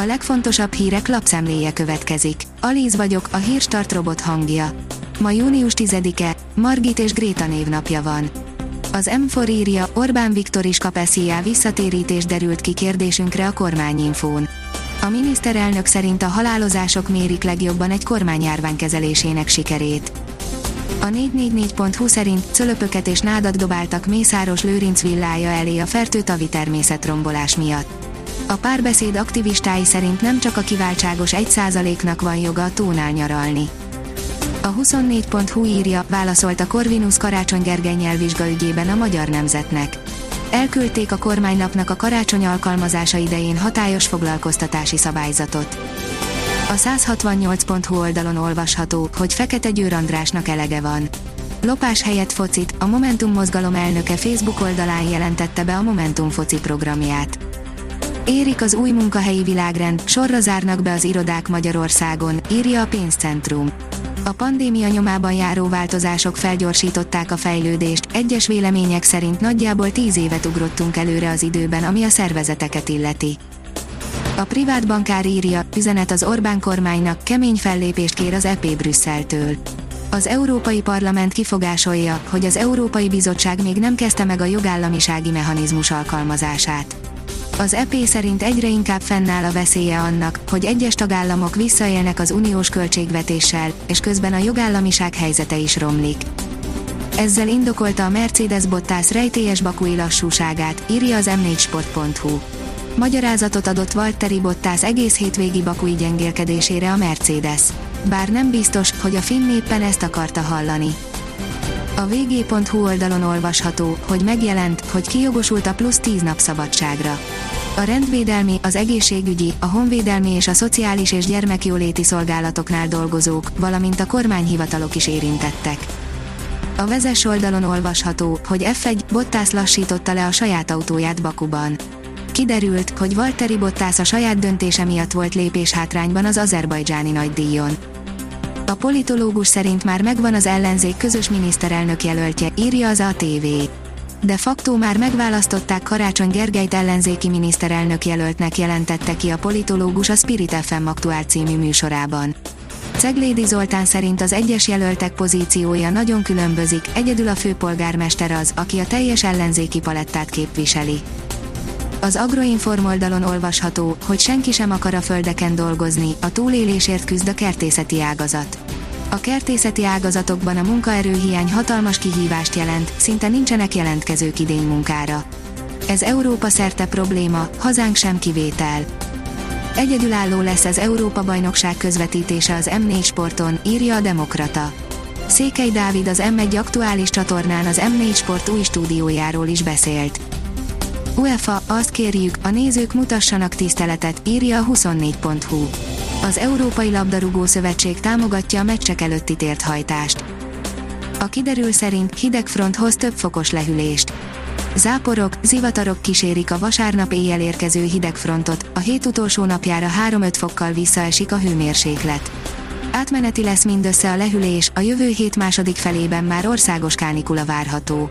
A legfontosabb hírek lapszemléje következik. Alíz vagyok, a hírstart robot hangja. Ma június 10-e, Margit és Gréta névnapja van. Az M4 írja, Orbán Viktor is kap SZIA visszatérítés derült ki kérdésünkre a kormányinfón. A miniszterelnök szerint a halálozások mérik legjobban egy kormányjárvány kezelésének sikerét. A 444.hu szerint cölöpöket és nádat dobáltak Mészáros Lőrinc villája elé a fertőtavi természetrombolás miatt. A párbeszéd aktivistái szerint nem csak a kiváltságos 1%-nak van joga a tónál nyaralni. A 24.hu írja, válaszolt a Corvinus Karácsony Gergely ügyében a magyar nemzetnek. Elküldték a kormánynapnak a karácsony alkalmazása idején hatályos foglalkoztatási szabályzatot. A 168.hu oldalon olvasható, hogy Fekete Győr Andrásnak elege van. Lopás helyett focit, a Momentum mozgalom elnöke Facebook oldalán jelentette be a Momentum foci programját. Érik az új munkahelyi világrend, sorra zárnak be az irodák Magyarországon, írja a pénzcentrum. A pandémia nyomában járó változások felgyorsították a fejlődést, egyes vélemények szerint nagyjából tíz évet ugrottunk előre az időben, ami a szervezeteket illeti. A privát bankár írja, üzenet az Orbán kormánynak, kemény fellépést kér az EP Brüsszeltől. Az Európai Parlament kifogásolja, hogy az Európai Bizottság még nem kezdte meg a jogállamisági mechanizmus alkalmazását. Az EP szerint egyre inkább fennáll a veszélye annak, hogy egyes tagállamok visszaélnek az uniós költségvetéssel, és közben a jogállamiság helyzete is romlik. Ezzel indokolta a Mercedes Bottas rejtélyes bakui lassúságát, írja az m4sport.hu. Magyarázatot adott Valtteri Bottas egész hétvégi bakui gyengélkedésére a Mercedes. Bár nem biztos, hogy a finn éppen ezt akarta hallani. A vg.hu oldalon olvasható, hogy megjelent, hogy kijogosult a plusz 10 nap szabadságra. A rendvédelmi, az egészségügyi, a honvédelmi és a szociális és gyermekjóléti szolgálatoknál dolgozók, valamint a kormányhivatalok is érintettek. A vezes oldalon olvasható, hogy F1 Bottas lassította le a saját autóját Bakuban. Kiderült, hogy Valtteri Bottas a saját döntése miatt volt lépéshátrányban az azerbajdzsáni nagydíjon. A politológus szerint már megvan az ellenzék közös miniszterelnök jelöltje, írja az ATV. De facto már megválasztották Karácsony Gergelyt ellenzéki miniszterelnök jelöltnek jelentette ki a politológus a Spirit FM aktuál című műsorában. Ceglédi Zoltán szerint az egyes jelöltek pozíciója nagyon különbözik, egyedül a főpolgármester az, aki a teljes ellenzéki palettát képviseli. Az Agroinform oldalon olvasható, hogy senki sem akar a földeken dolgozni, a túlélésért küzd a kertészeti ágazat. A kertészeti ágazatokban a munkaerőhiány hatalmas kihívást jelent, szinte nincsenek jelentkezők idény munkára. Ez Európa szerte probléma, hazánk sem kivétel. Egyedülálló lesz az Európa-bajnokság közvetítése az M4 Sporton, írja a Demokrata. Székely Dávid az M1 aktuális csatornán az M4 Sport új stúdiójáról is beszélt. UEFA, azt kérjük, a nézők mutassanak tiszteletet, írja a 24.hu. Az Európai Labdarúgó Szövetség támogatja a meccsek előtti térthajtást. A kiderül szerint hideg front hoz több fokos lehűlést. Záporok, zivatarok kísérik a vasárnap éjjel érkező hidegfrontot, a hét utolsó napjára 3-5 fokkal visszaesik a hőmérséklet. Átmeneti lesz mindössze a lehűlés, a jövő hét második felében már országos kánikula várható.